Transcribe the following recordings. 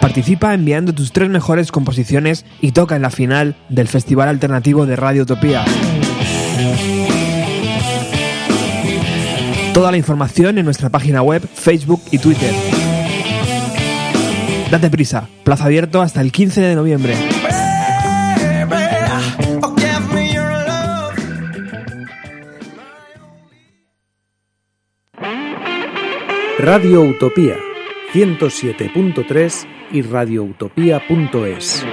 Participa enviando tus tres mejores composiciones y toca en la final del Festival Alternativo de Radio Utopía. Toda la información en nuestra página web, Facebook y Twitter. Date prisa, plazo abierto hasta el 15 de noviembre. Radio Utopía 107.3 y radioutopía.es.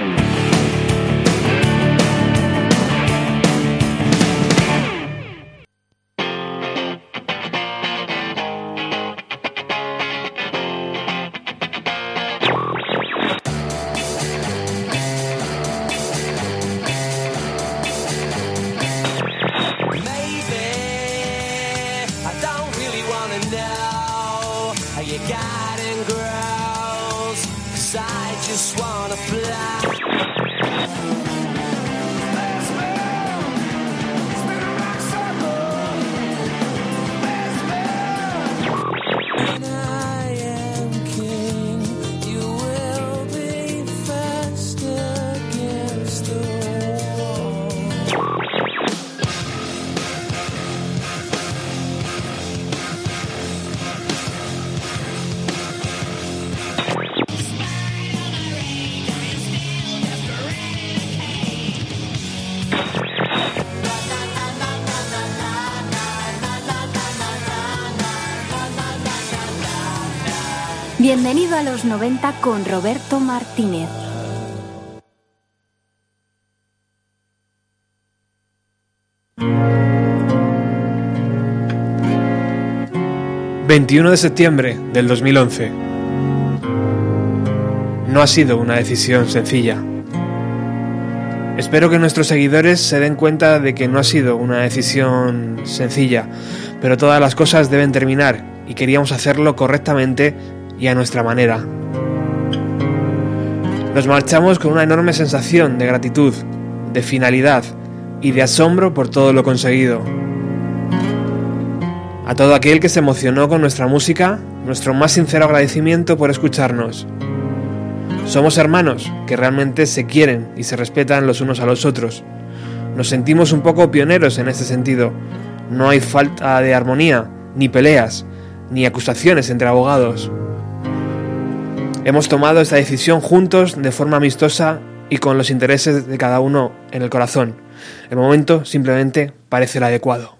con Roberto Martínez. ...21 de septiembre del 2011... ...no ha sido una decisión sencilla... Espero que nuestros seguidores se den cuenta de que no ha sido una decisión sencilla, pero todas las cosas deben terminar y queríamos hacerlo correctamente y a nuestra manera. Nos marchamos con una enorme sensación de gratitud, de finalidad y de asombro por todo lo conseguido. A todo aquel que se emocionó con nuestra música, nuestro más sincero agradecimiento por escucharnos. Somos hermanos que realmente se quieren y se respetan los unos a los otros. Nos sentimos un poco pioneros en este sentido. No hay falta de armonía, ni peleas, ni acusaciones entre abogados. Hemos tomado esta decisión juntos, de forma amistosa y con los intereses de cada uno en el corazón. El momento simplemente parece el adecuado.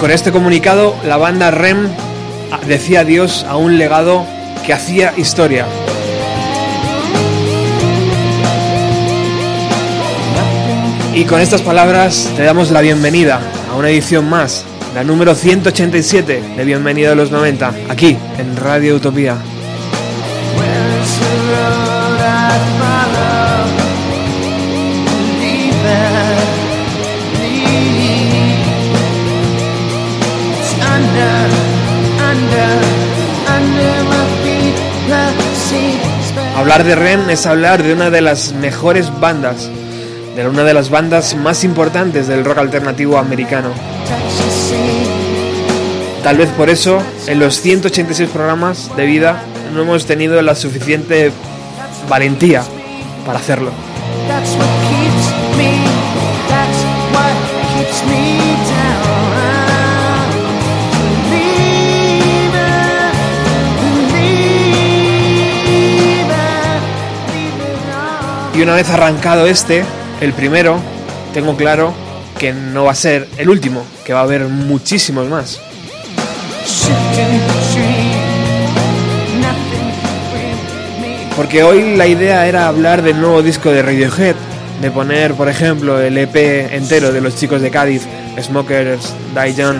Con este comunicado, la banda REM decía adiós a un legado que hacía historia. Y con estas palabras te damos la bienvenida a una edición más, la número 187 de Bienvenido a los 90, aquí en Radio Utopía. Hablar de Ren es hablar de una de las mejores bandas, de una de las bandas más importantes del rock alternativo americano. Tal vez por eso, en los 186 programas de vida, no hemos tenido la suficiente valentía para hacerlo. Y una vez arrancado este, el primero, tengo claro que no va a ser el último, que va a haber muchísimos más. Porque hoy la idea era hablar del nuevo disco de Radiohead, de poner, por ejemplo, el EP entero de los chicos de Cádiz, Smokers Die Young,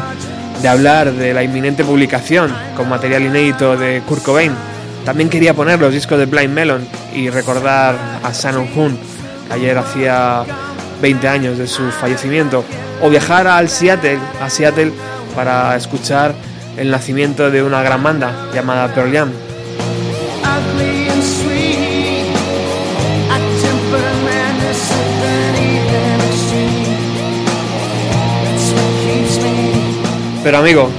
de hablar de la inminente publicación con material inédito de Kurt Cobain, también quería poner los discos de Blind Melon y recordar a Shannon Hoon, que ayer hacía 20 años de su fallecimiento, o viajar al Seattle, a Seattle para escuchar el nacimiento de una gran banda llamada Pearl Jam. Pero amigo,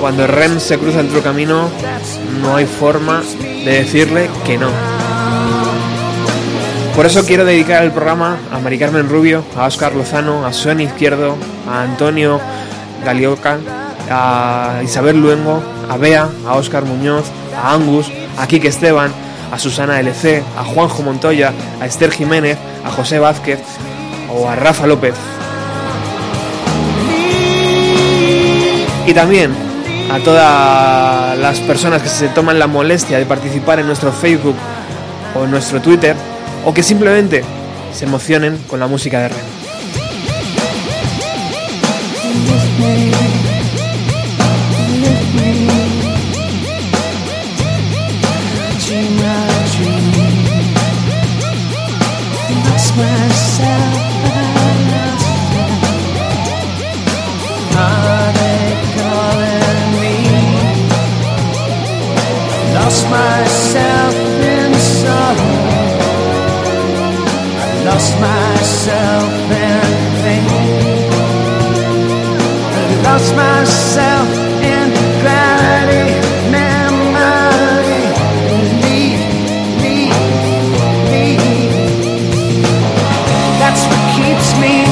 cuando REM se cruza en tu camino, no hay forma de decirle que no. Por eso quiero dedicar el programa a Mari Carmen Rubio, a Oscar Lozano, a Sueni Izquierdo, a Antonio Galioca, a Isabel Luengo, a Bea, a Oscar Muñoz, a Angus, a Kike Esteban, a Susana LC, a Juanjo Montoya, a Esther Jiménez, a José Vázquez o a Rafa López. Y también a todas las personas que se toman la molestia de participar en nuestro Facebook o en nuestro Twitter o que simplemente se emocionen con la música de Ren. Myself in sorrow. I lost myself in pain. I lost myself in gravity, memory. Leave, leave, leave. That's what keeps me.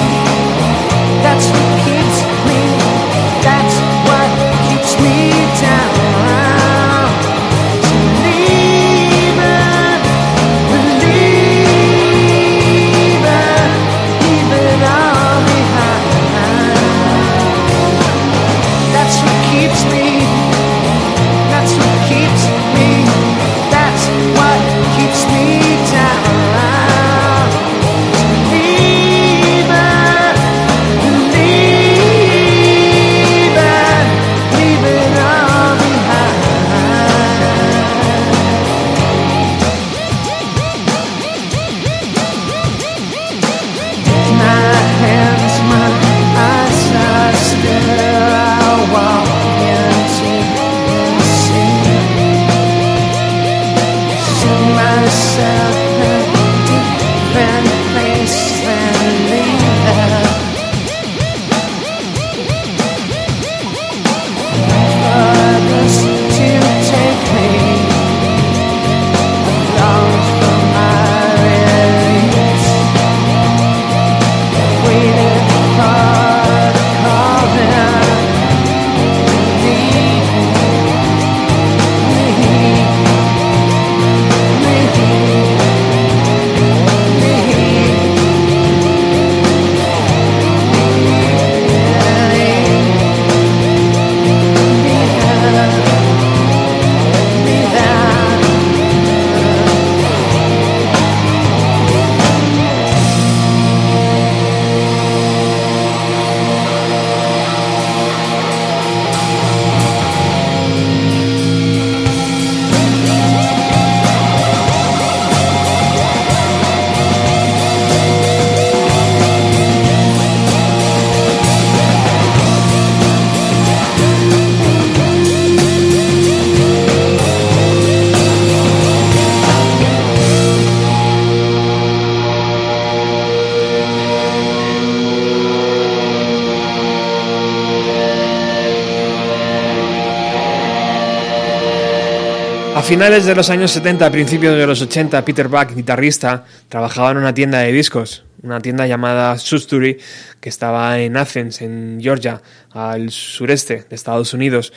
Finales de los años 70, a principios de los 80, Peter Buck, guitarrista, trabajaba en una tienda de discos, una tienda llamada Sustury, que estaba en Athens, en Georgia, al sureste de Estados Unidos,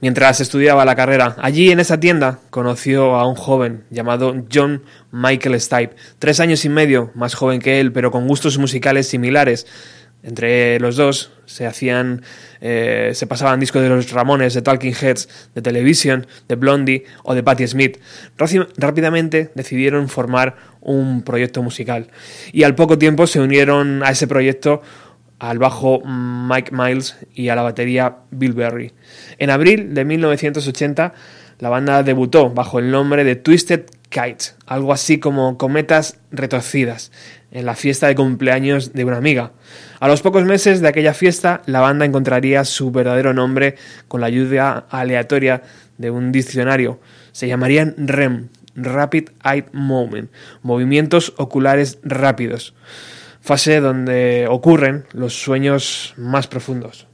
mientras estudiaba la carrera. Allí, en esa tienda, conoció a un joven llamado John Michael Stipe, tres años y medio más joven que él, pero con gustos musicales similares. Entre los dos se hacían, eh, se pasaban discos de los Ramones, de Talking Heads, de Television, de Blondie o de Patti Smith. Rápidamente decidieron formar un proyecto musical y al poco tiempo se unieron a ese proyecto al bajo Mike Miles y a la batería Bill Berry. En abril de 1980 la banda debutó bajo el nombre de Twisted Kites, algo así como cometas retorcidas, en la fiesta de cumpleaños de una amiga. A los pocos meses de aquella fiesta, la banda encontraría su verdadero nombre con la ayuda aleatoria de un diccionario. Se llamarían REM, Rapid Eye Movement, movimientos oculares rápidos, fase donde ocurren los sueños más profundos.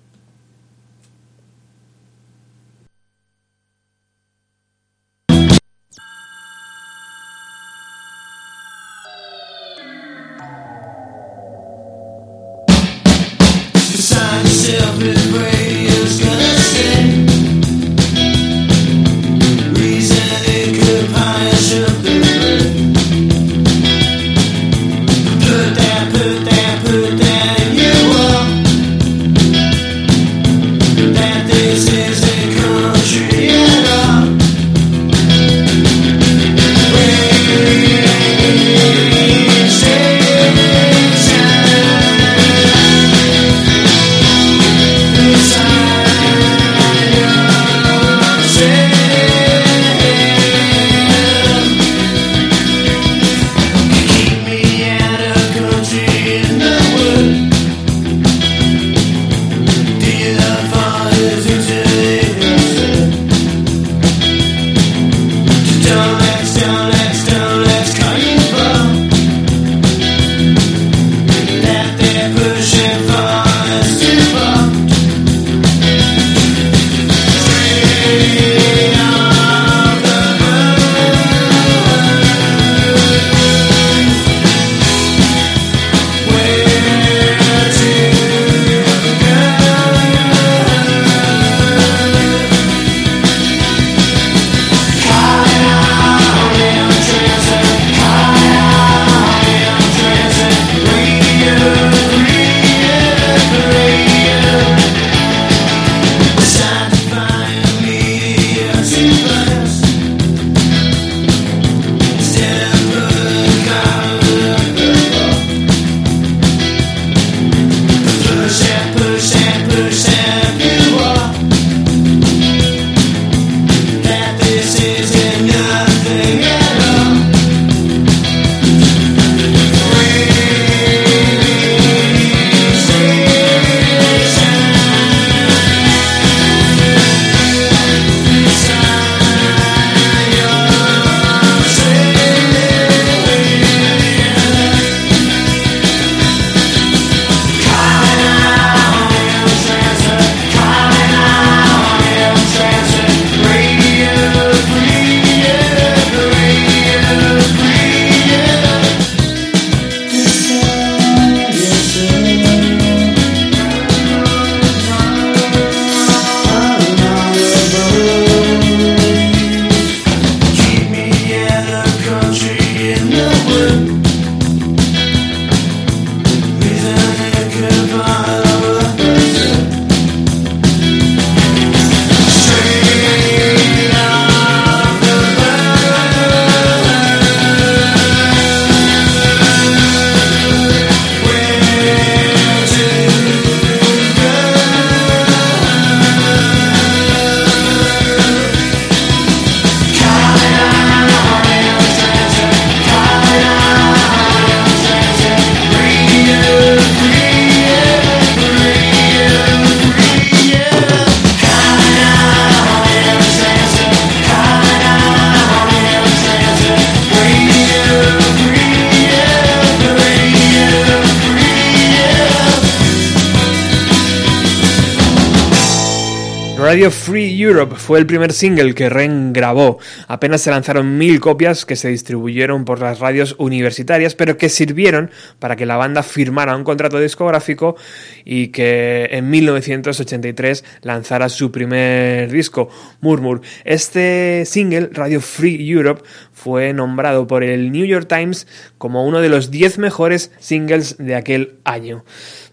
Europe fue el primer single que Ren grabó. Apenas se lanzaron mil copias que se distribuyeron por las radios universitarias, pero que sirvieron para que la banda firmara un contrato discográfico y que en 1983 lanzara su primer disco, Murmur. Este single, Radio Free Europe, fue nombrado por el New York Times como uno de los 10 mejores singles de aquel año.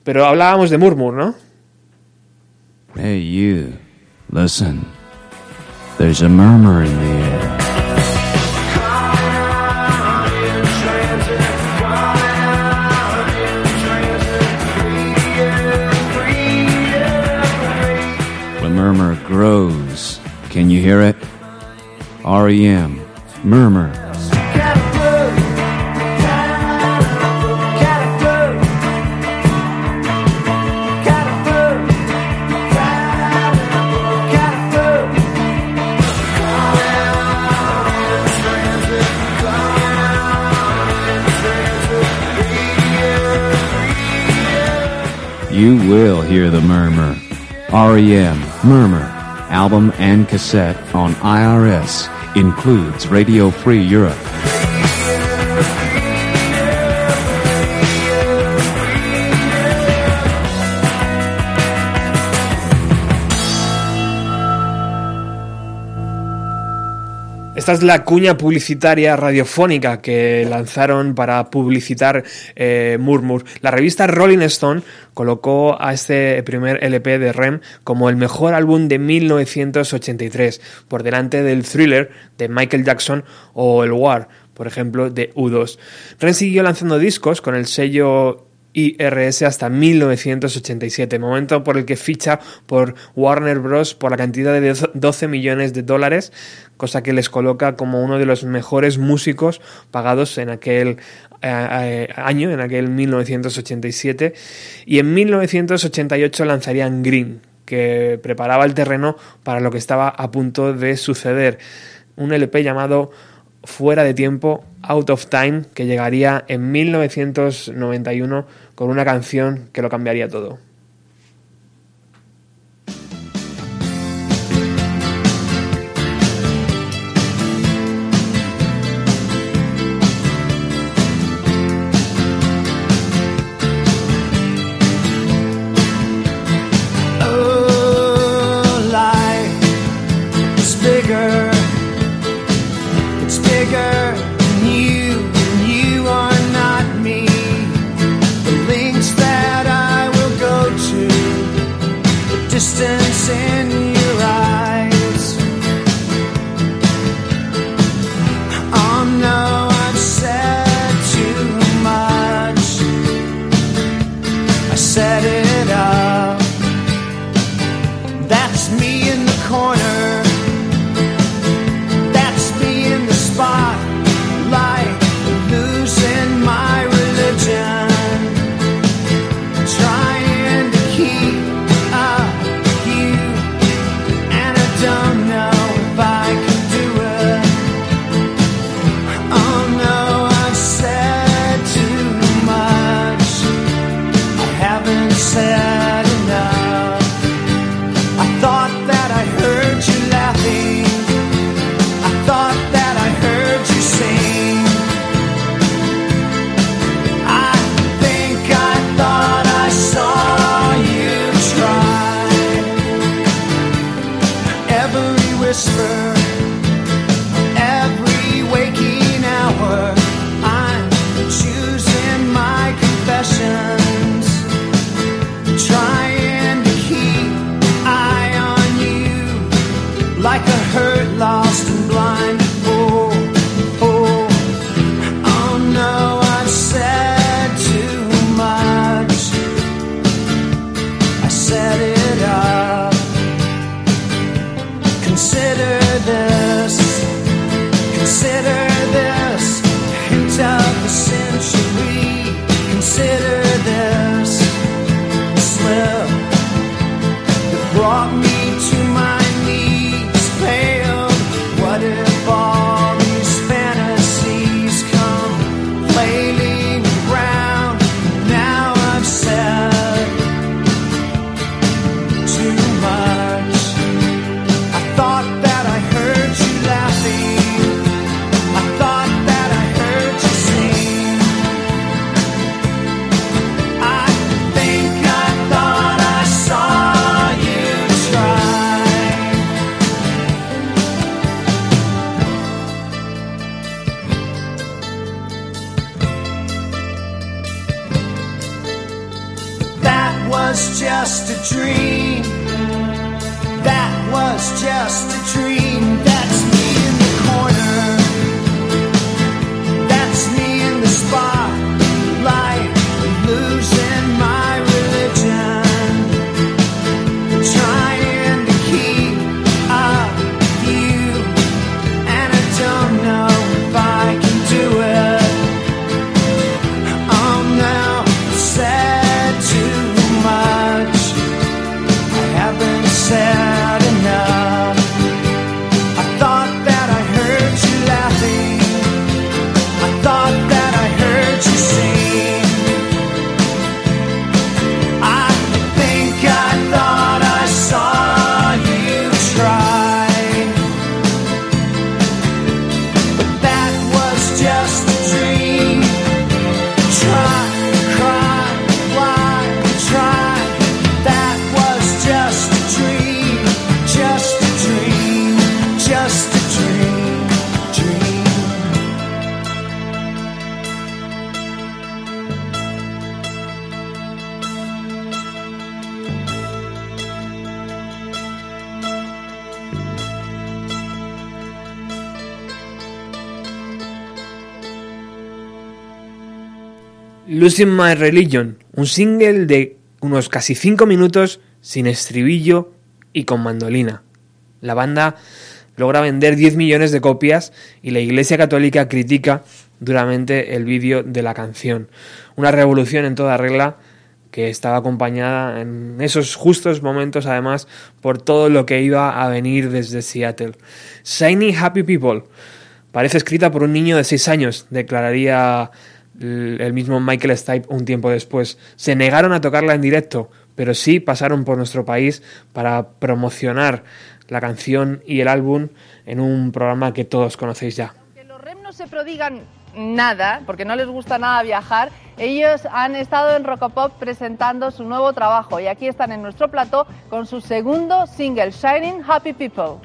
Pero hablábamos de Murmur, ¿no? Hey, you. Listen, there's a murmur in the air. The murmur grows. Can you hear it? REM, murmur. You will hear the murmur. REM, Murmur, album and cassette on IRS includes Radio Free Europe. Esta es la cuña publicitaria radiofónica que lanzaron para publicitar eh, Murmur. La revista Rolling Stone colocó a este primer LP de Rem como el mejor álbum de 1983, por delante del Thriller de Michael Jackson o el War, por ejemplo, de U2. Rem siguió lanzando discos con el sello IRS hasta 1987, momento por el que ficha por Warner Bros. por la cantidad de 12 millones de dólares, cosa que les coloca como uno de los mejores músicos pagados en aquel eh, eh, año, en aquel 1987, y en 1988 lanzarían Green, que preparaba el terreno para lo que estaba a punto de suceder, un LP llamado Fuera de Tiempo, Out of Time, que llegaría en 1991 con una canción que lo cambiaría todo. Losing My Religion, un single de unos casi 5 minutos sin estribillo y con mandolina. La banda logra vender 10 millones de copias y la Iglesia Católica critica duramente el vídeo de la canción. Una revolución en toda regla que estaba acompañada en esos justos momentos además por todo lo que iba a venir desde Seattle. Shiny Happy People parece escrita por un niño de 6 años, declararía el mismo Michael Stipe un tiempo después. Se negaron a tocarla en directo, pero sí pasaron por nuestro país para promocionar la canción y el álbum en un programa que todos conocéis ya. Los REM no se prodigan nada, porque no les gusta nada viajar, ellos han estado en Rocopop presentando su nuevo trabajo y aquí están en nuestro plató con su segundo single, Shining Happy People.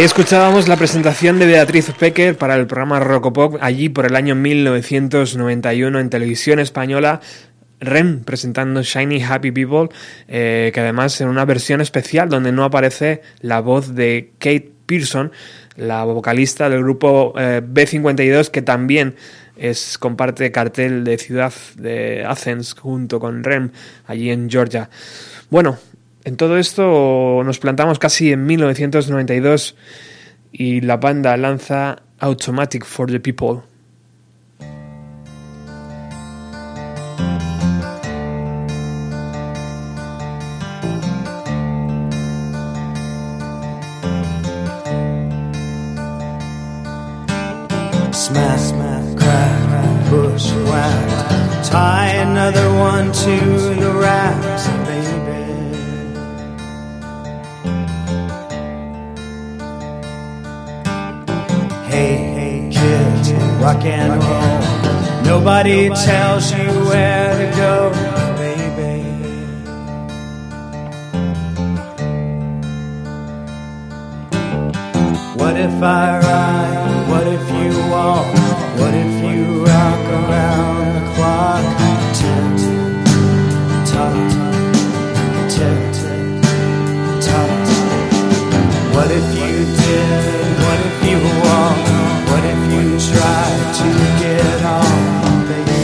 Escuchábamos la presentación de Beatriz Pecker para el programa Rocopop allí por el año 1991 en televisión española. Ren presentando Shiny Happy People, eh, que además en una versión especial donde no aparece la voz de Kate Pearson, la vocalista del grupo eh, B52, que también es comparte cartel de ciudad de Athens junto con Rem allí en Georgia. Bueno, en todo esto nos plantamos casi en 1992 y la banda lanza Automatic for the People. Tie another one to rock and roll. Nobody tells you where to go, baby. What if I ride? What if you walk? What if you rock around the clock? What if you did? What if you walk? Tried to get on, baby?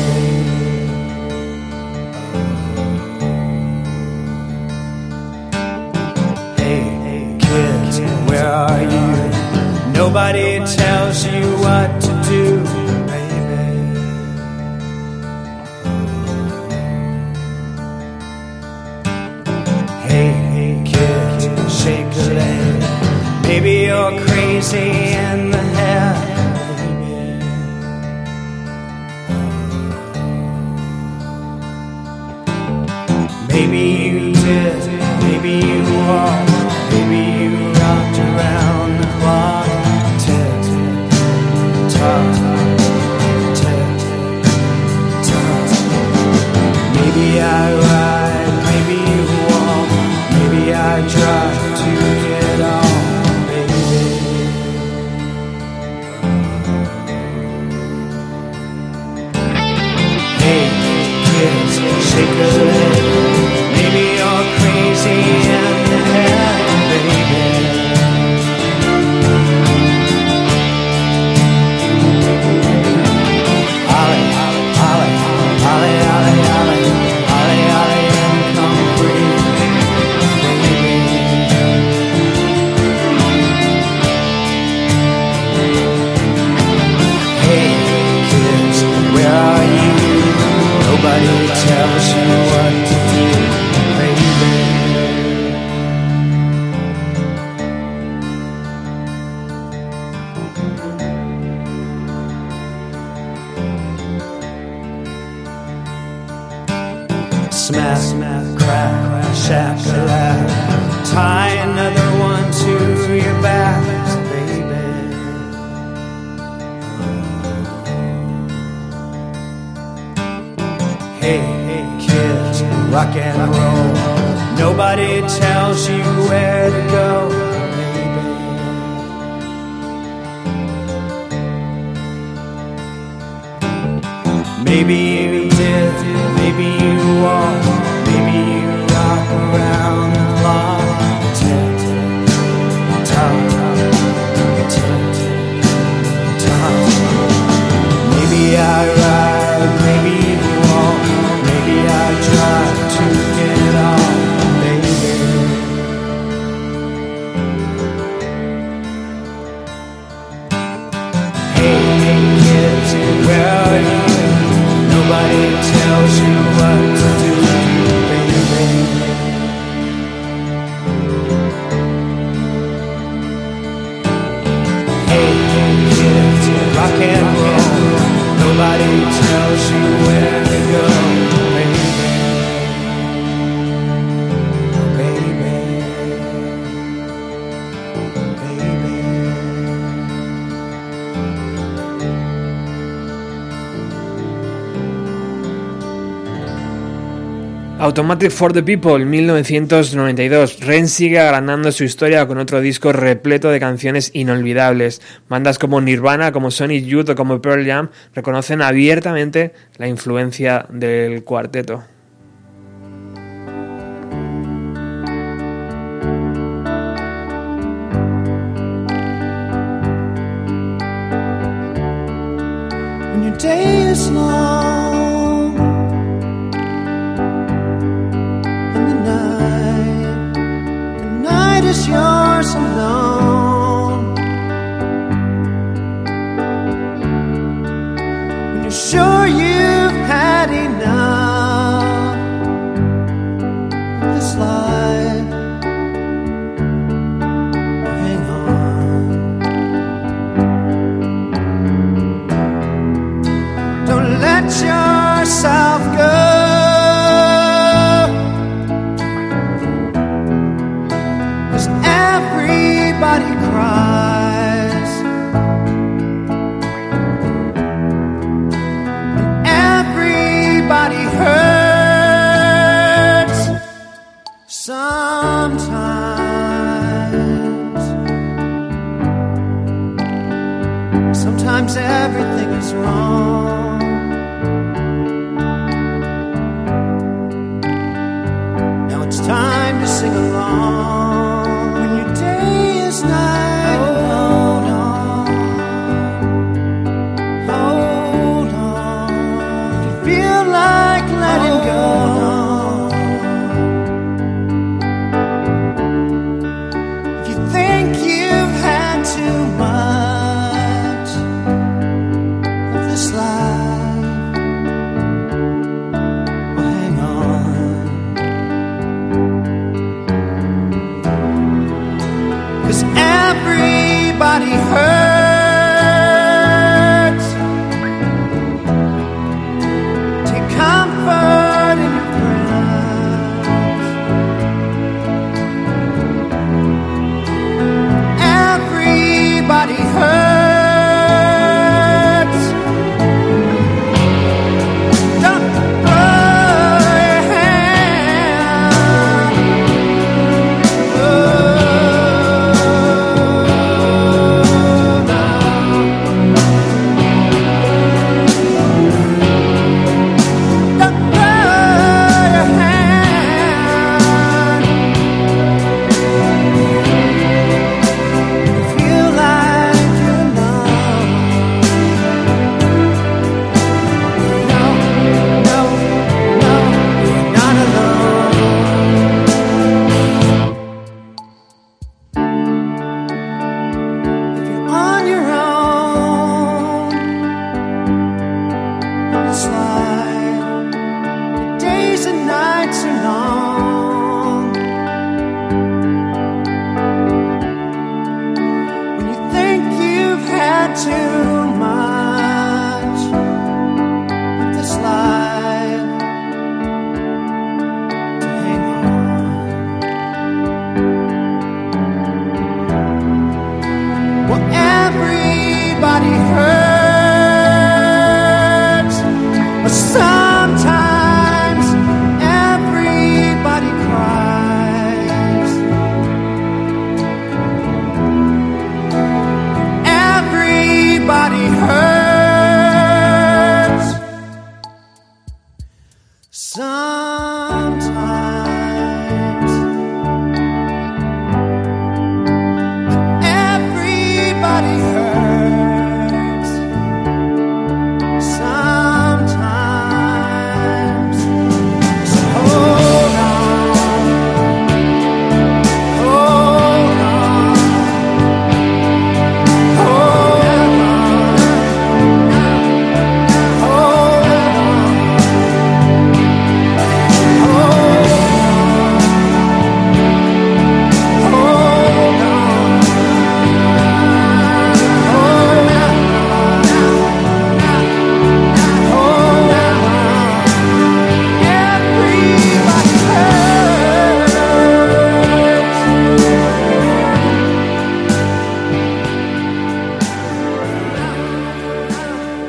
Hey, hey, kids, where are you? Nobody tells you what to do, baby. Hey, hey, kid, shake a leg. Maybe you're crazy Automatic for the People, 1992. Ren sigue agrandando su historia con otro disco repleto de canciones inolvidables. Bandas como Nirvana, como Sonic Youth o como Pearl Jam reconocen abiertamente la influencia del cuarteto.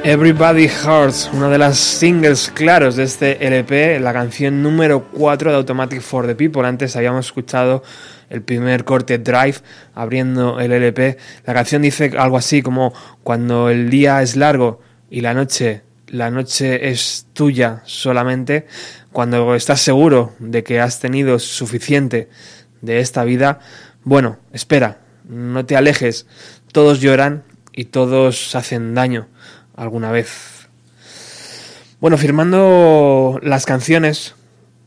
Everybody Hurts, una de las singles claros de este LP, la canción número 4 de Automatic for the People. Antes habíamos escuchado el primer corte Drive abriendo el LP. La canción dice algo así como cuando el día es largo y la noche, la noche es tuya solamente, cuando estás seguro de que has tenido suficiente de esta vida, bueno, espera, no te alejes, todos lloran y todos hacen daño alguna vez. Bueno, firmando las canciones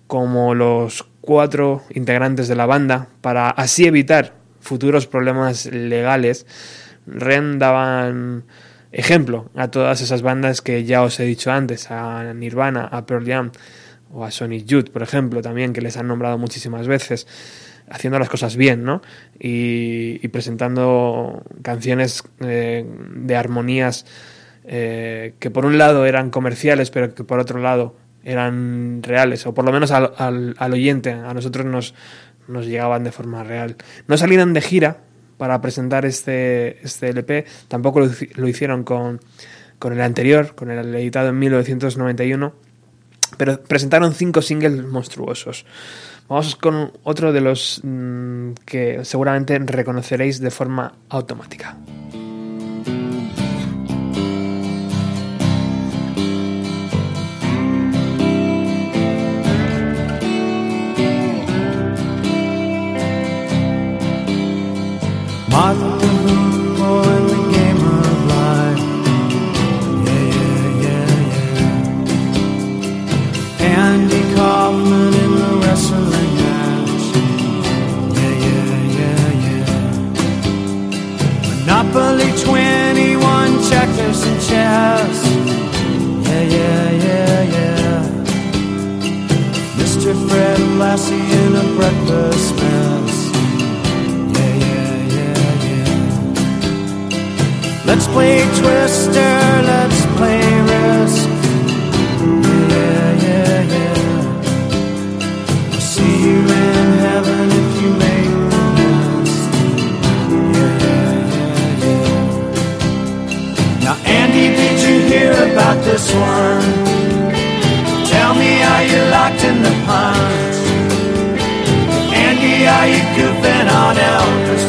como los cuatro integrantes de la banda para así evitar futuros problemas legales, Ren daban ejemplo a todas esas bandas que ya os he dicho antes, a Nirvana, a Pearl Jam o a Sonic Youth, por ejemplo, también que les han nombrado muchísimas veces, haciendo las cosas bien, ¿no? Y, presentando canciones eh, de armonías eh, que por un lado eran comerciales, pero que por otro lado eran reales, o por lo menos al, oyente, a nosotros nos, llegaban de forma real. No salieron de gira para presentar este, este LP, tampoco lo, hicieron con, con el anterior, con el editado en 1991, pero presentaron cinco singles monstruosos. Vamos con otro de los mmm, que seguramente reconoceréis de forma automática. Mother play Twister, let's play Risk. Yeah, yeah, yeah. I'll see you in heaven if you make the list. Yeah, yeah, yeah, yeah. Now, Andy, did you hear about this one? Tell me, are you locked in the punch? Andy, are you goofing on Elvis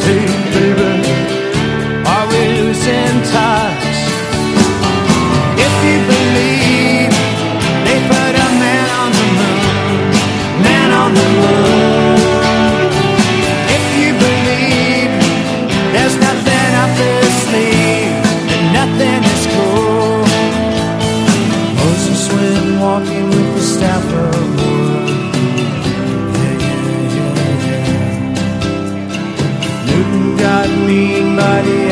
Maria.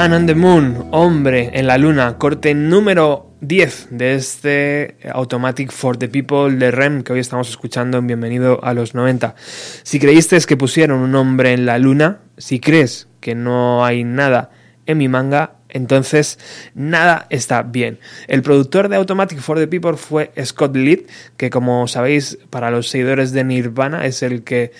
Man on the Moon, Hombre en la Luna, corte número 10 de este Automatic for the People de REM que hoy estamos escuchando en Bienvenido a los 90. Si creíste que pusieron un hombre en la Luna, si crees que no hay nada en mi manga, entonces nada está bien. El productor de Automatic for the People fue Scott Litt, que como sabéis para los seguidores de Nirvana es el que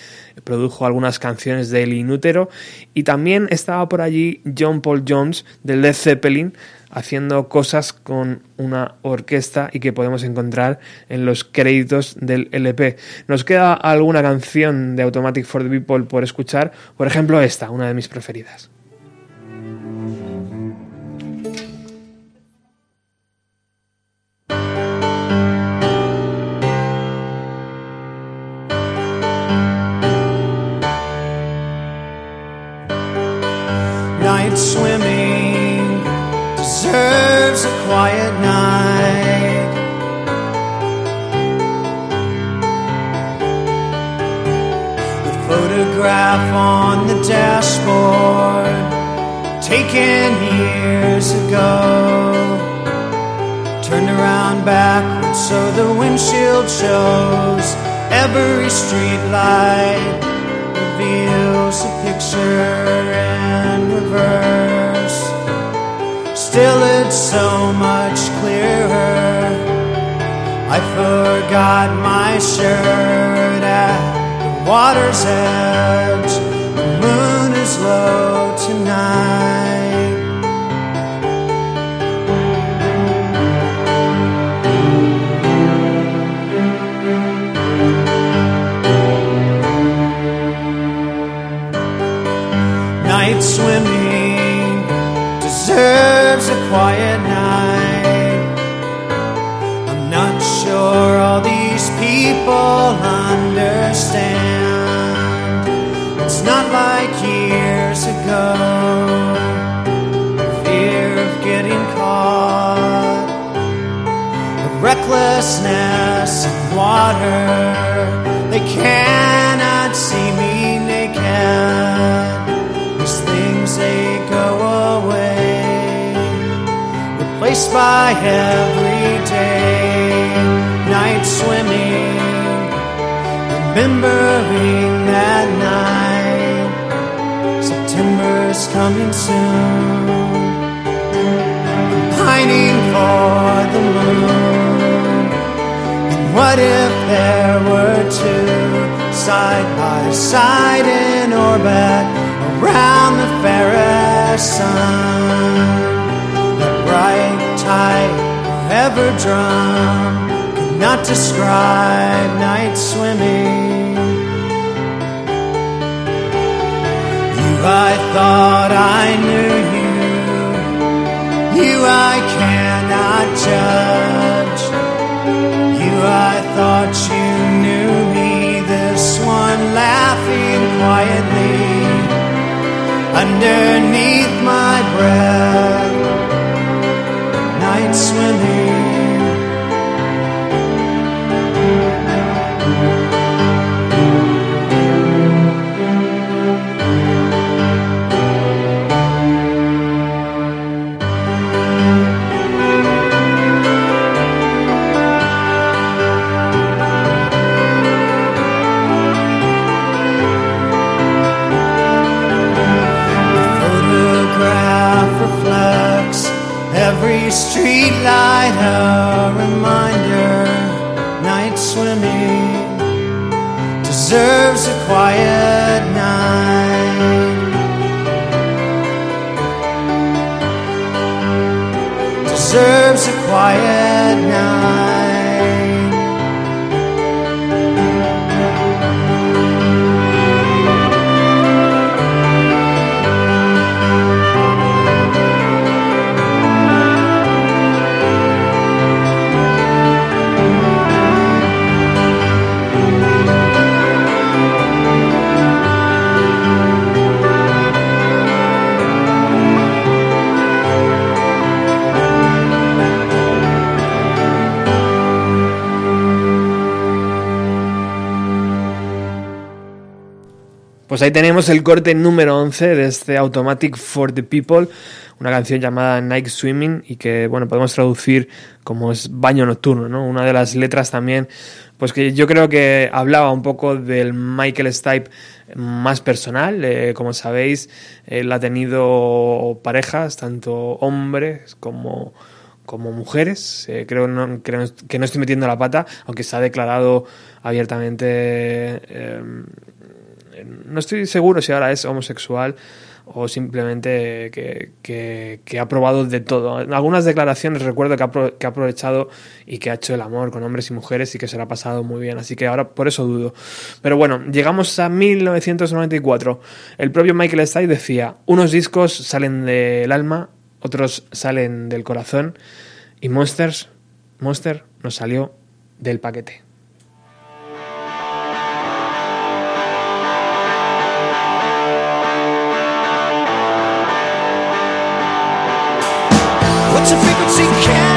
produjo algunas canciones de El Inútero y también estaba por allí John Paul Jones de Led Zeppelin haciendo cosas con una orquesta y que podemos encontrar en los créditos del LP. Nos queda alguna canción de Automatic for the People por escuchar, por ejemplo esta, una de mis preferidas. Swimming deserves a quiet night. The photograph on the dashboard, taken years ago, turned around backwards so the windshield shows every street light reveals a picture in reverse. Still, it's so much clearer. I forgot my shirt at the water's edge. The moon is low tonight. People understand. It's not like years ago. Fear of getting caught, the recklessness in water. They cannot see me naked these things they go away, replaced by everyday night swimming, remembering that night. September's coming soon, I'm pining for the moon. And what if there were two side by side in orbit? around the fairest sun. That bright tide forever drum could not describe night swimming. I thought I knew you. You, I cannot judge. You, I thought you knew me. This one laughing quietly underneath my breath. Night swimming. Every street light a reminder night swimming deserves a quiet night. Deserves a quiet night Pues ahí tenemos el corte número 11 de este Automatic for the People, una canción llamada Night Swimming y que, bueno, podemos traducir como es baño nocturno, ¿no? Una de las letras también, pues que yo creo que hablaba un poco del Michael Stipe más personal. Eh, como sabéis, él ha tenido parejas, tanto hombres como como mujeres. Eh, creo, que no estoy metiendo la pata, aunque se ha declarado abiertamente. Eh, no estoy seguro si ahora es homosexual o simplemente que, ha probado de todo. En algunas declaraciones recuerdo que ha, aprovechado y que ha hecho el amor con hombres y mujeres y que se lo ha pasado muy bien, así que ahora por eso dudo. Pero bueno, llegamos a 1994. El propio Michael Stipe decía, unos discos salen del alma, otros salen del corazón y Monsters, Monster nos salió del paquete. what's a frequency count?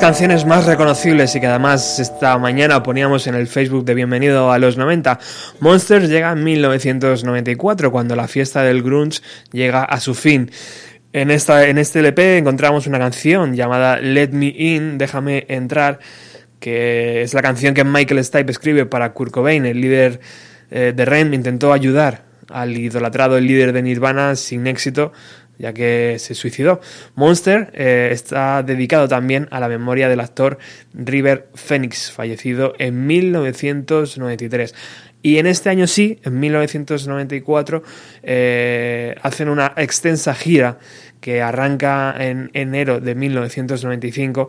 Canciones más reconocibles y que además esta mañana poníamos en el Facebook de Bienvenido a los 90, Monsters llega en 1994, cuando la fiesta del grunge llega a su fin. En, esta, en este LP encontramos una canción llamada Let Me In, Déjame Entrar, que es la canción que Michael Stipe escribe para Kurt Cobain, el líder eh, de REM, intentó ayudar al idolatrado líder de Nirvana sin éxito, ya que se suicidó. Monster eh, está dedicado también a la memoria del actor River Phoenix, fallecido en 1993. Y en este año sí, en 1994, eh, hacen una extensa gira que arranca en enero de 1995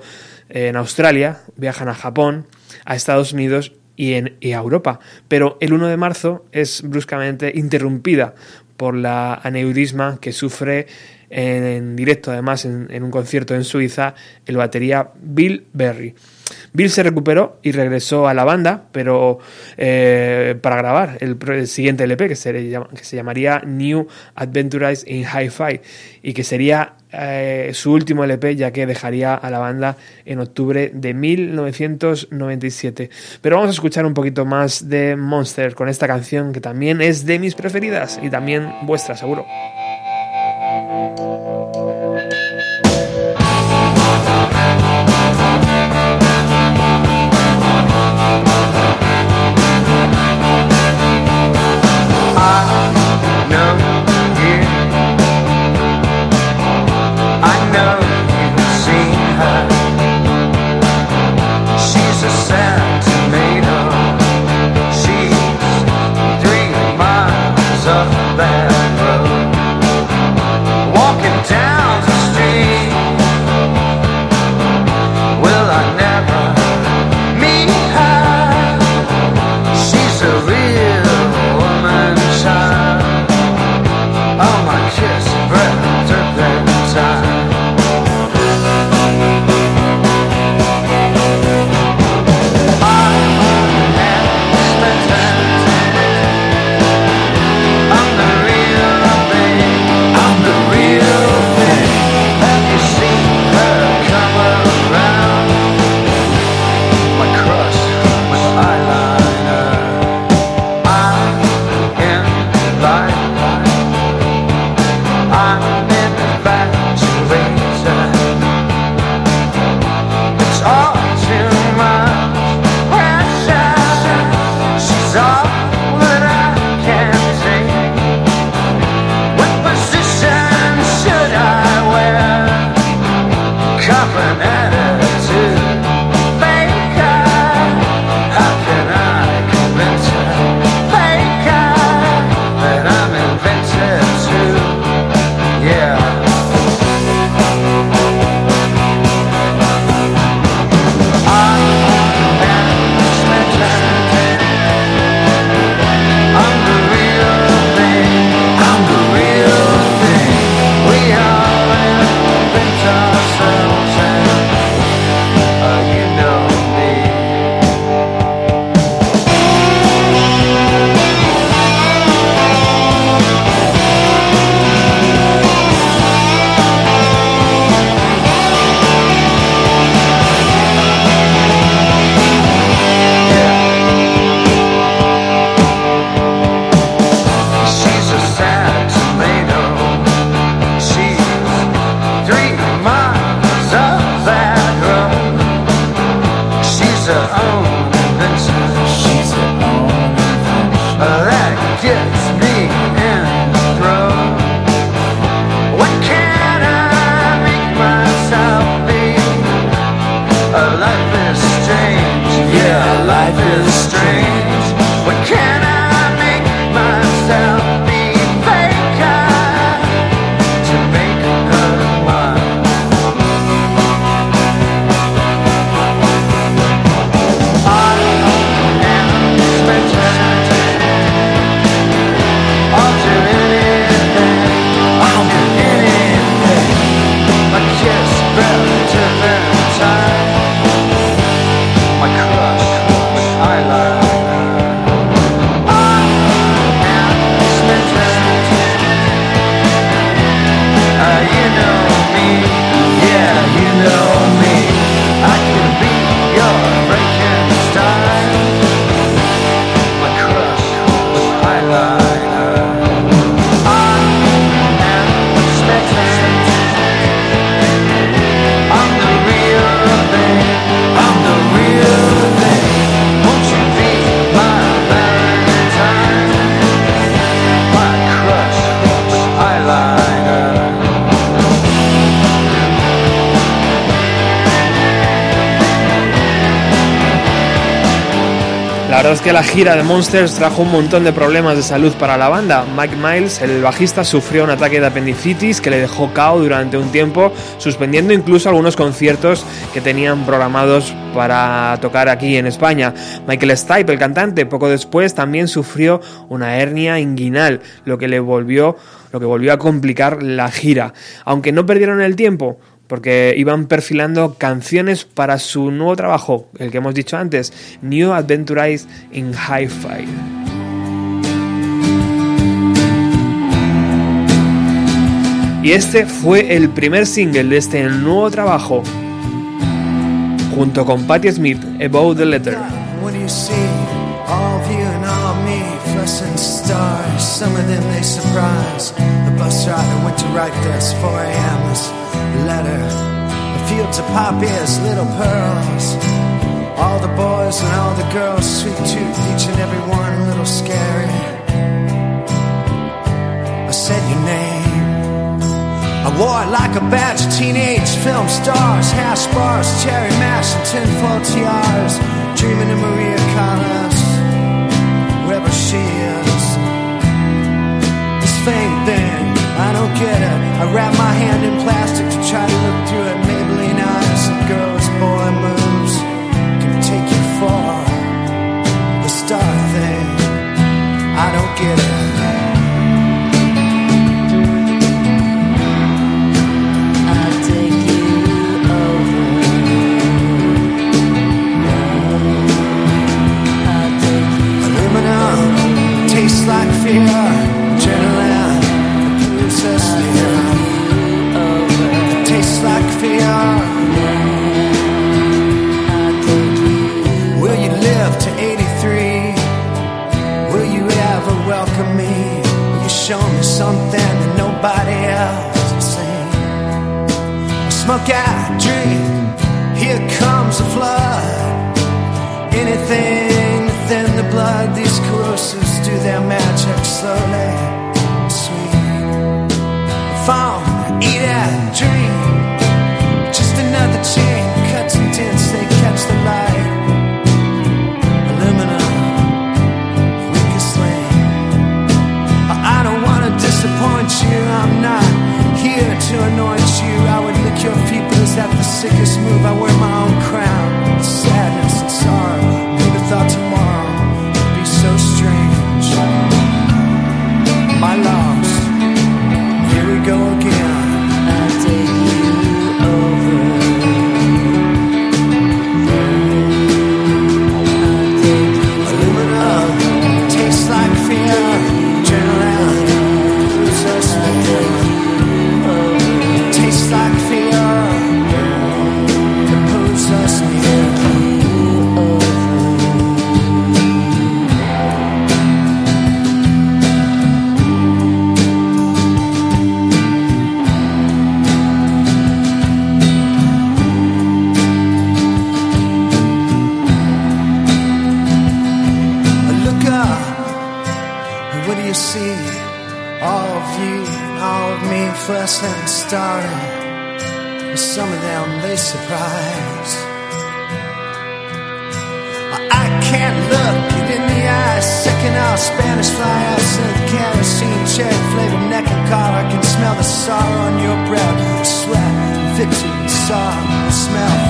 en Australia, viajan a Japón, a Estados Unidos y, en, y a Europa. Pero el 1 de marzo es bruscamente interrumpida por la aneurisma que sufre en, directo, además, en, un concierto en Suiza, el batería Bill Berry. Bill se recuperó y regresó a la banda, pero eh, para grabar el, siguiente LP, que se, que se llamaría New Adventures in Hi-Fi, y que sería eh, su último LP, ya que dejaría a la banda en octubre de 1997. Pero vamos a escuchar un poquito más de Monster con esta canción que también es de mis preferidas y también vuestra, seguro. My La gira de Monsters trajo un montón de problemas de salud para la banda. Mike Miles, el bajista, sufrió un ataque de apendicitis que le dejó cao durante un tiempo, suspendiendo incluso algunos conciertos que tenían programados para tocar aquí en España. Michael Stipe, el cantante, poco después también sufrió una hernia inguinal, lo que le volvió lo que volvió a complicar la gira. Aunque no perdieron el tiempo, porque iban perfilando canciones para su nuevo trabajo, el que hemos dicho antes, New Adventures in Hi-Fi. Y este fue el primer single de este nuevo trabajo, junto con Patti Smith, About the Letter. What do you see? All of you and all of me, fluorescent stars. Some of them they surprise. The bus rider went to write this 4 a.m. Letter. The fields of poppies, little pearls. All the boys and all the girls, sweet tooth, each and every one a little scary. I said your name. I wore it like a badge of teenage film stars, hash bars, cherry mash, and tinfoil tiaras. Dreaming of Maria Callas, wherever she is. This fame thing, I don't get it. I wrap my hand in plastic to try to look through it. Maybelline eyes and girls, boy moves can take you far. The star thing, I don't get it. I'll take you over. Aluminum tastes like fear. Smoke out, drink. Here comes a flood. Anything within the blood, these corrosives do their magic slowly, sweet. Phone, eat and drink. Just another chain, cuts and dents, they catch the light. Aluminum, weakest link. I I don't wanna disappoint you, I'm not here to anoint you. Is that the sickest move? I wear my own crown. Sadness and sorrow. Smell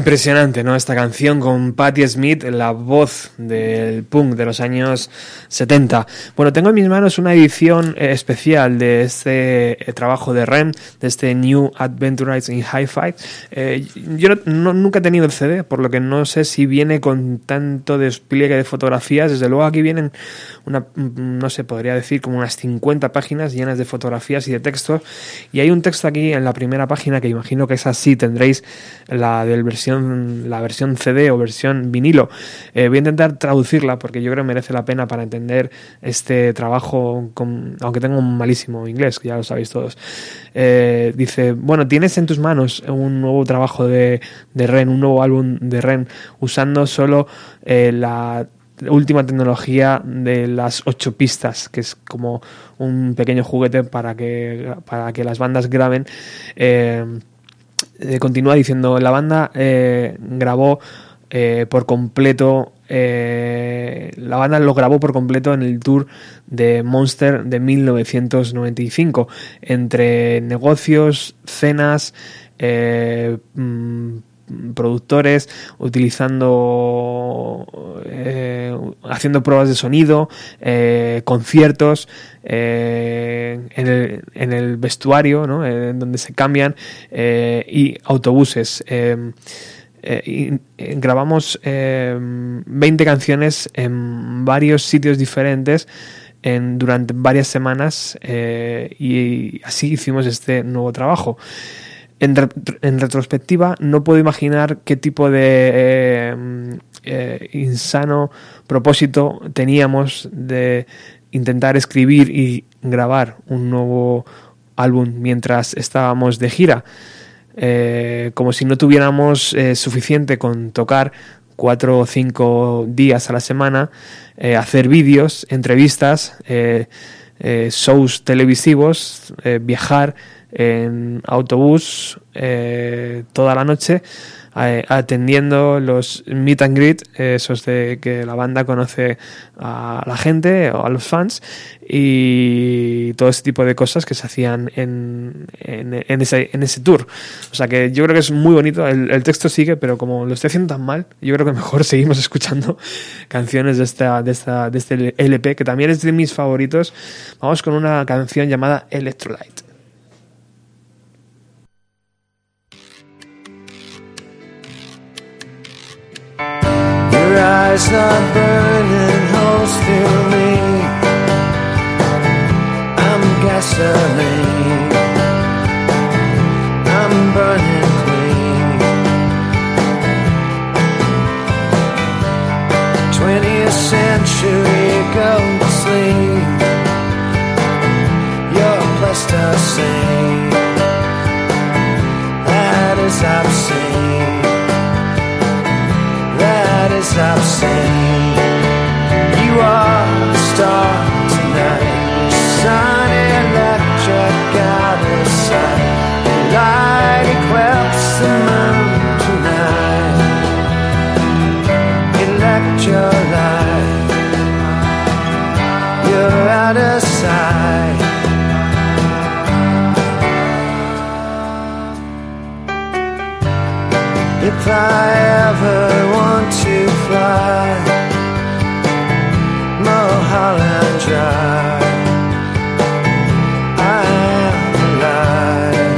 Impresionante, ¿no? Esta canción con Patti Smith, la voz del punk de los años 70. Bueno, tengo en mis manos una edición eh, especial de este eh, trabajo de Rem, de este New Adventures in Hi-Fi. Eh, yo nunca he tenido el CD, por lo que no sé si viene con tanto despliegue de fotografías. Desde luego aquí vienen una, no sé, podría decir como unas 50 páginas llenas de fotografías y de textos. Y hay un texto aquí en la primera página que imagino que es así, tendréis la del versión, la versión CD o versión vinilo. Eh, voy a intentar traducirla porque yo creo que merece la pena para entender este trabajo, aunque tengo un malísimo inglés, que ya lo sabéis todos. Eh, dice, bueno, tienes en tus manos un nuevo trabajo de, de Ren, un nuevo álbum de Ren, usando solo eh, la última tecnología de las ocho pistas, que es como un pequeño juguete para que, para que las bandas graben. Eh, continúa diciendo, la banda eh, grabó eh, por completo, la banda lo grabó por completo en el tour de Monster de 1995, entre negocios, cenas, mm, productores utilizando haciendo pruebas de sonido conciertos eh, en, el, vestuario, en donde se cambian, eh, y autobuses. Eh, grabamos 20 canciones en varios sitios diferentes en, durante varias semanas y así hicimos este nuevo trabajo. En, retrospectiva no puedo imaginar qué tipo de insano propósito teníamos de intentar escribir y grabar un nuevo álbum mientras estábamos de gira. Eh, como si no tuviéramos eh, suficiente con tocar cuatro o cinco días a la semana, eh, hacer vídeos, entrevistas, shows televisivos, viajar en autobús toda la noche atendiendo los meet and greet, esos de que la banda conoce a la gente o a los fans y todo ese tipo de cosas que se hacían en, en, ese, en ese tour. O sea que yo creo que es muy bonito, el, texto sigue, pero como lo estoy haciendo tan mal, yo creo que mejor seguimos escuchando canciones de, esta, de, esta, de este LP, que también es de mis favoritos. Vamos con una canción llamada Electrolyte. Eyes are burning holes through me. I'm gasoline. I'm burning clean. 20th century go to sleep. You're plasticine. That is obscene is obscene. You are the star tonight, sun electric out of sight. The Light eclipse the moon tonight. Electrolyte, you're out of sight. If I ever fly Mulholland Drive I am alive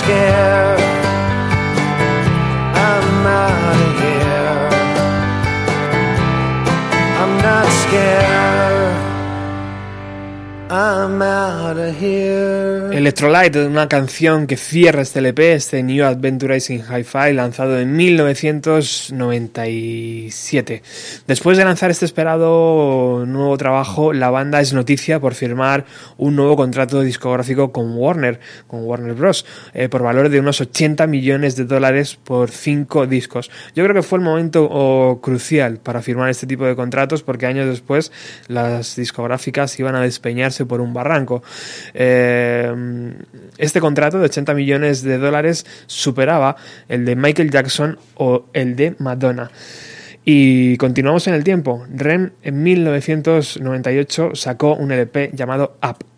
scared. I'm out of here. I'm not scared. I'm out of here. Electrolyte, una canción que cierra este LP, este New Adventurizing Hi-Fi, lanzado en 1997. Después de lanzar este esperado nuevo trabajo, la banda es noticia por firmar un nuevo contrato discográfico con Warner, con Warner Bros., eh, por valor de unos 80 millones de dólares por cinco discos. Yo creo que fue el momento oh, crucial para firmar este tipo de contratos, porque años después las discográficas iban a despeñarse por un barranco. Eh, este contrato de 80 millones de dólares superaba el de Michael Jackson o el de Madonna. Y continuamos en el tiempo. Rem en 1998 sacó un LP llamado Up.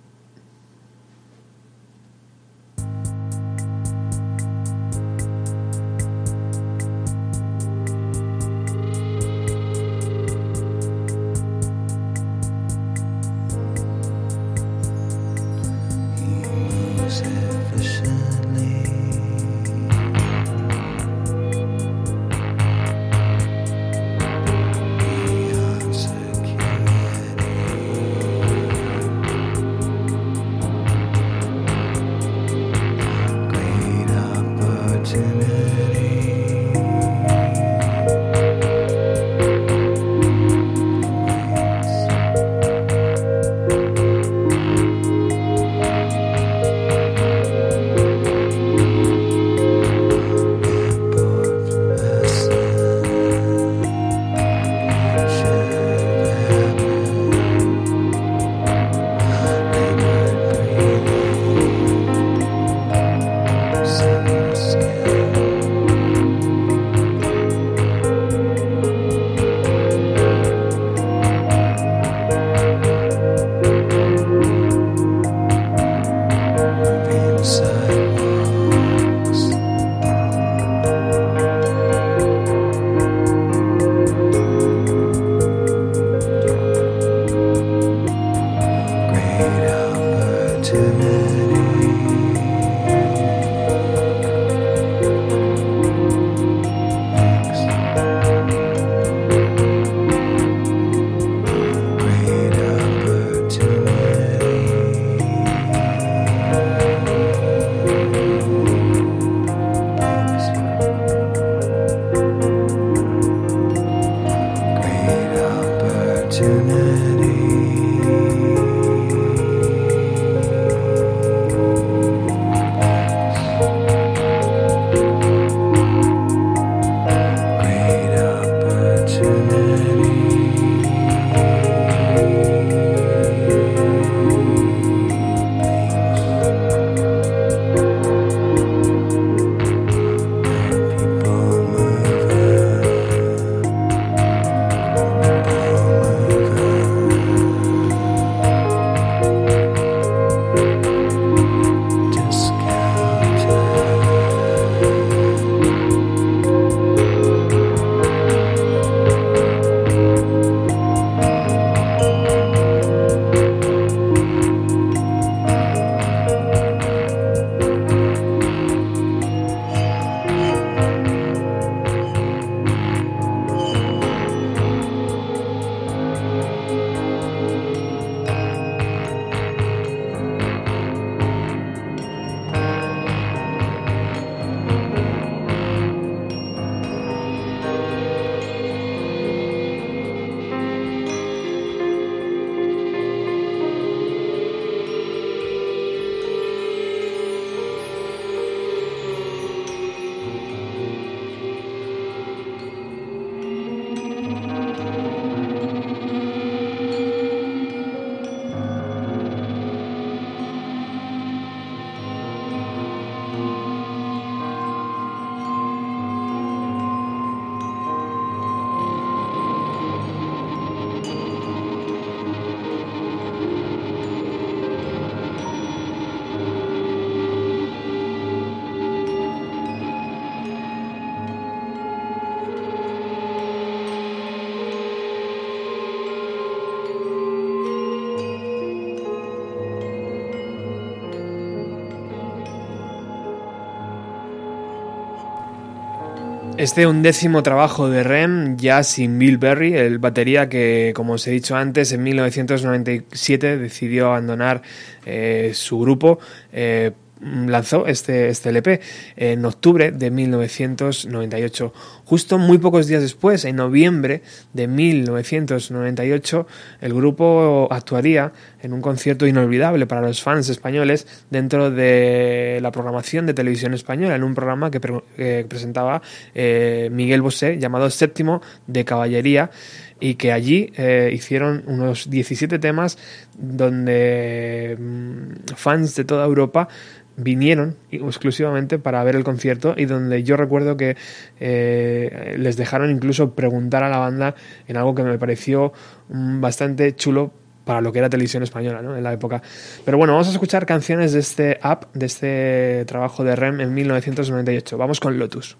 Este undécimo trabajo de Rem, ya sin Bill Berry, el batería que, como os he dicho antes, en 1997 decidió abandonar eh, su grupo. Eh, lanzó este, este LP en octubre de 1998. Justo muy pocos días después, en noviembre de 1998, el grupo actuaría en un concierto inolvidable para los fans españoles dentro de la programación de televisión española, en un programa que, presentaba eh, Miguel Bosé llamado Séptimo de Caballería y que allí eh, hicieron unos 17 temas donde mm, fans de toda Europa vinieron exclusivamente para ver el concierto y donde yo recuerdo que eh, les dejaron incluso preguntar a la banda en algo que me pareció mm, bastante chulo para lo que era televisión española en la época. Pero bueno, vamos a escuchar canciones de este app, de este trabajo de REM en 1998. Vamos con Lotus.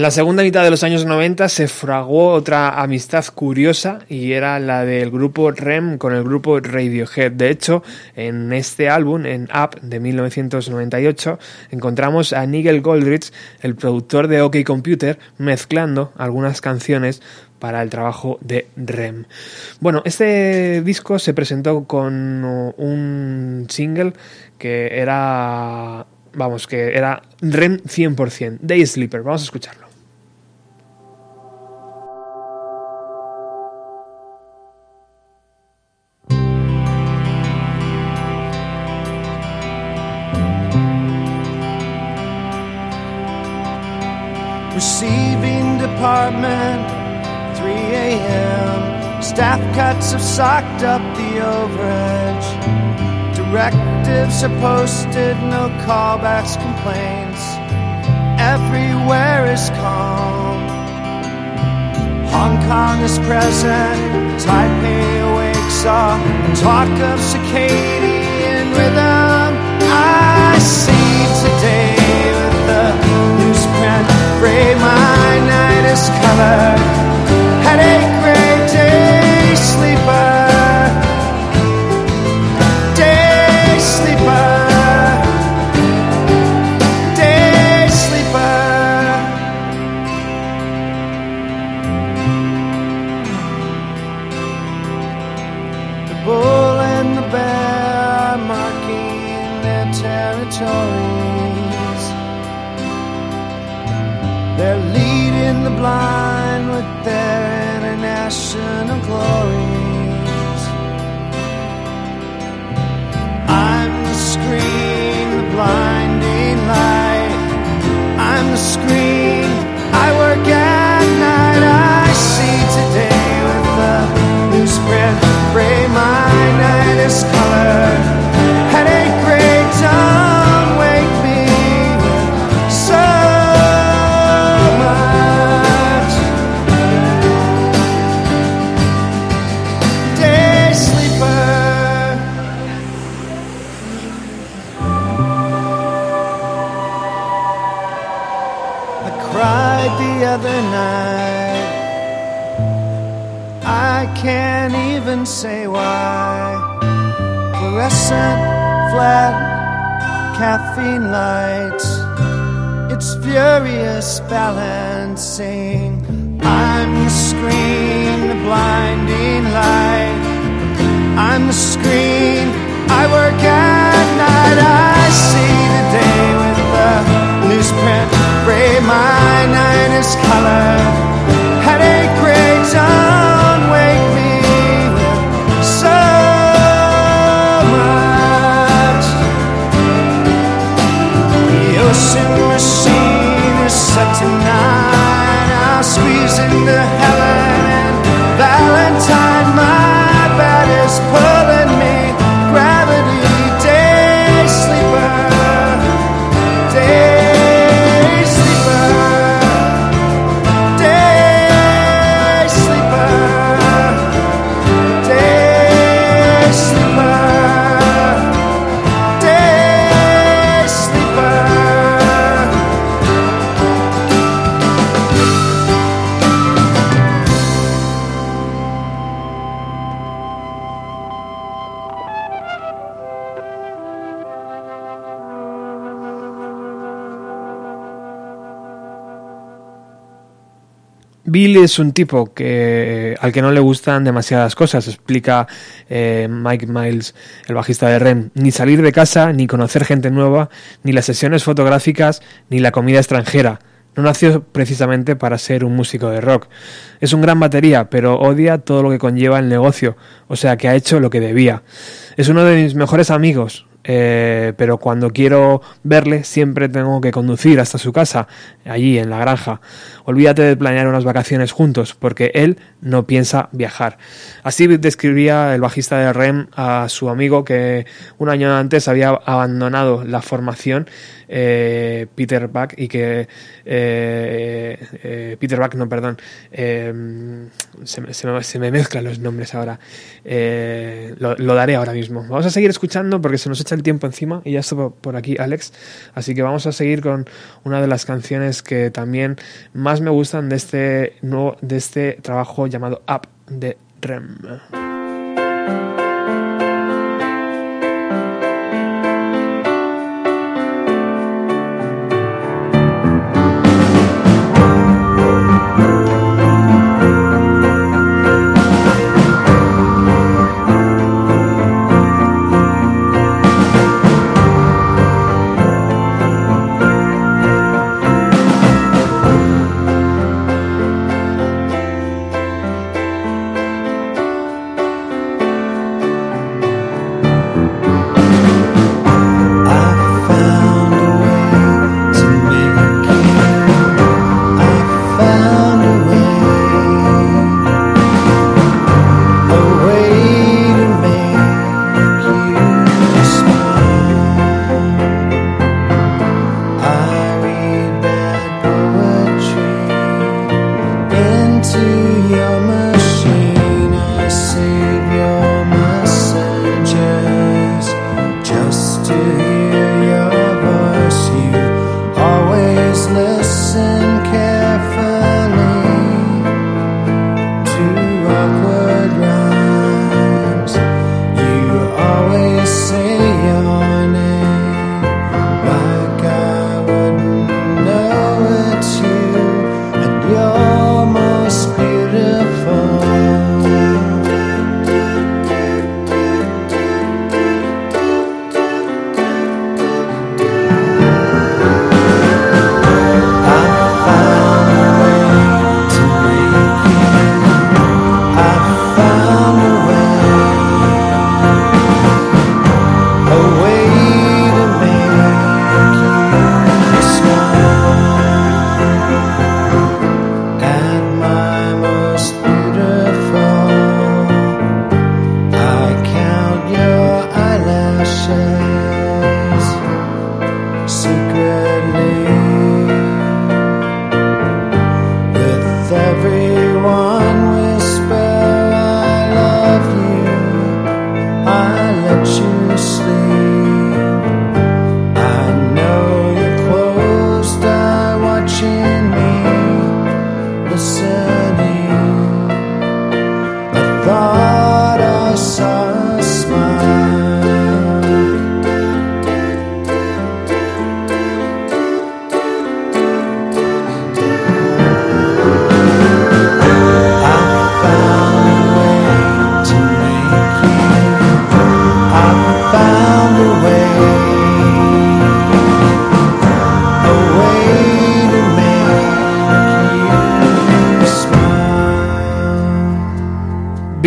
En la segunda mitad de los años 90 se fraguó otra amistad curiosa y era la del grupo REM con el grupo Radiohead. De hecho, en este álbum, en Up de 1998, encontramos a Nigel Goldrich, el productor de OK Computer, mezclando algunas canciones para el trabajo de REM. Bueno, este disco se presentó con un single que era vamos, que era REM 100%, Day Sleeper. Vamos a escucharlo. Receiving department, 3 a.m. Staff cuts have socked up the overage. Directives are posted, no callbacks, complaints. Everywhere is calm. Hong Kong is present, Taipei awakes up. talk of circadian rhythm. I see today my night is. Headache, gray, day sleeper. Fluorescent, flat, caffeine lights. It's furious balancing. I'm the screen, the blinding light. I'm the screen. I work at night. I see the day with the newsprint gray. My night is colored. Headache gray. Don't Bill es un tipo que al que no le gustan demasiadas cosas, explica eh, Mike Miles, el bajista de REM. Ni salir de casa, ni conocer gente nueva, ni las sesiones fotográficas, ni la comida extranjera. No nació precisamente para ser un músico de rock. Es un gran batería, pero odia todo lo que conlleva el negocio, o sea que ha hecho lo que debía. Es uno de mis mejores amigos, eh, pero cuando quiero verle siempre tengo que conducir hasta su casa, allí en la granja. Olvídate de planear unas vacaciones juntos, porque él no piensa viajar. Así describía el bajista de REM a su amigo que un año antes había abandonado la formación, eh, Peter Buck, y que eh, eh, Peter Buck, no, perdón, se, me- mezclan los nombres ahora. Lo, daré ahora mismo. Vamos a seguir escuchando porque se nos echa el tiempo encima y ya está por aquí Alex. Así que vamos a seguir con una de las canciones que también más me gustan de este, nuevo, de este trabajo llamado Up de Rem.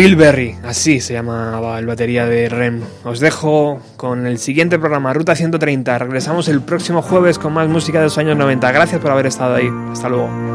Bill así se llamaba el batería de REM. Os dejo con el siguiente programa, Ruta 130. Regresamos el próximo jueves con más música de los años 90. Gracias por haber estado ahí. Hasta luego.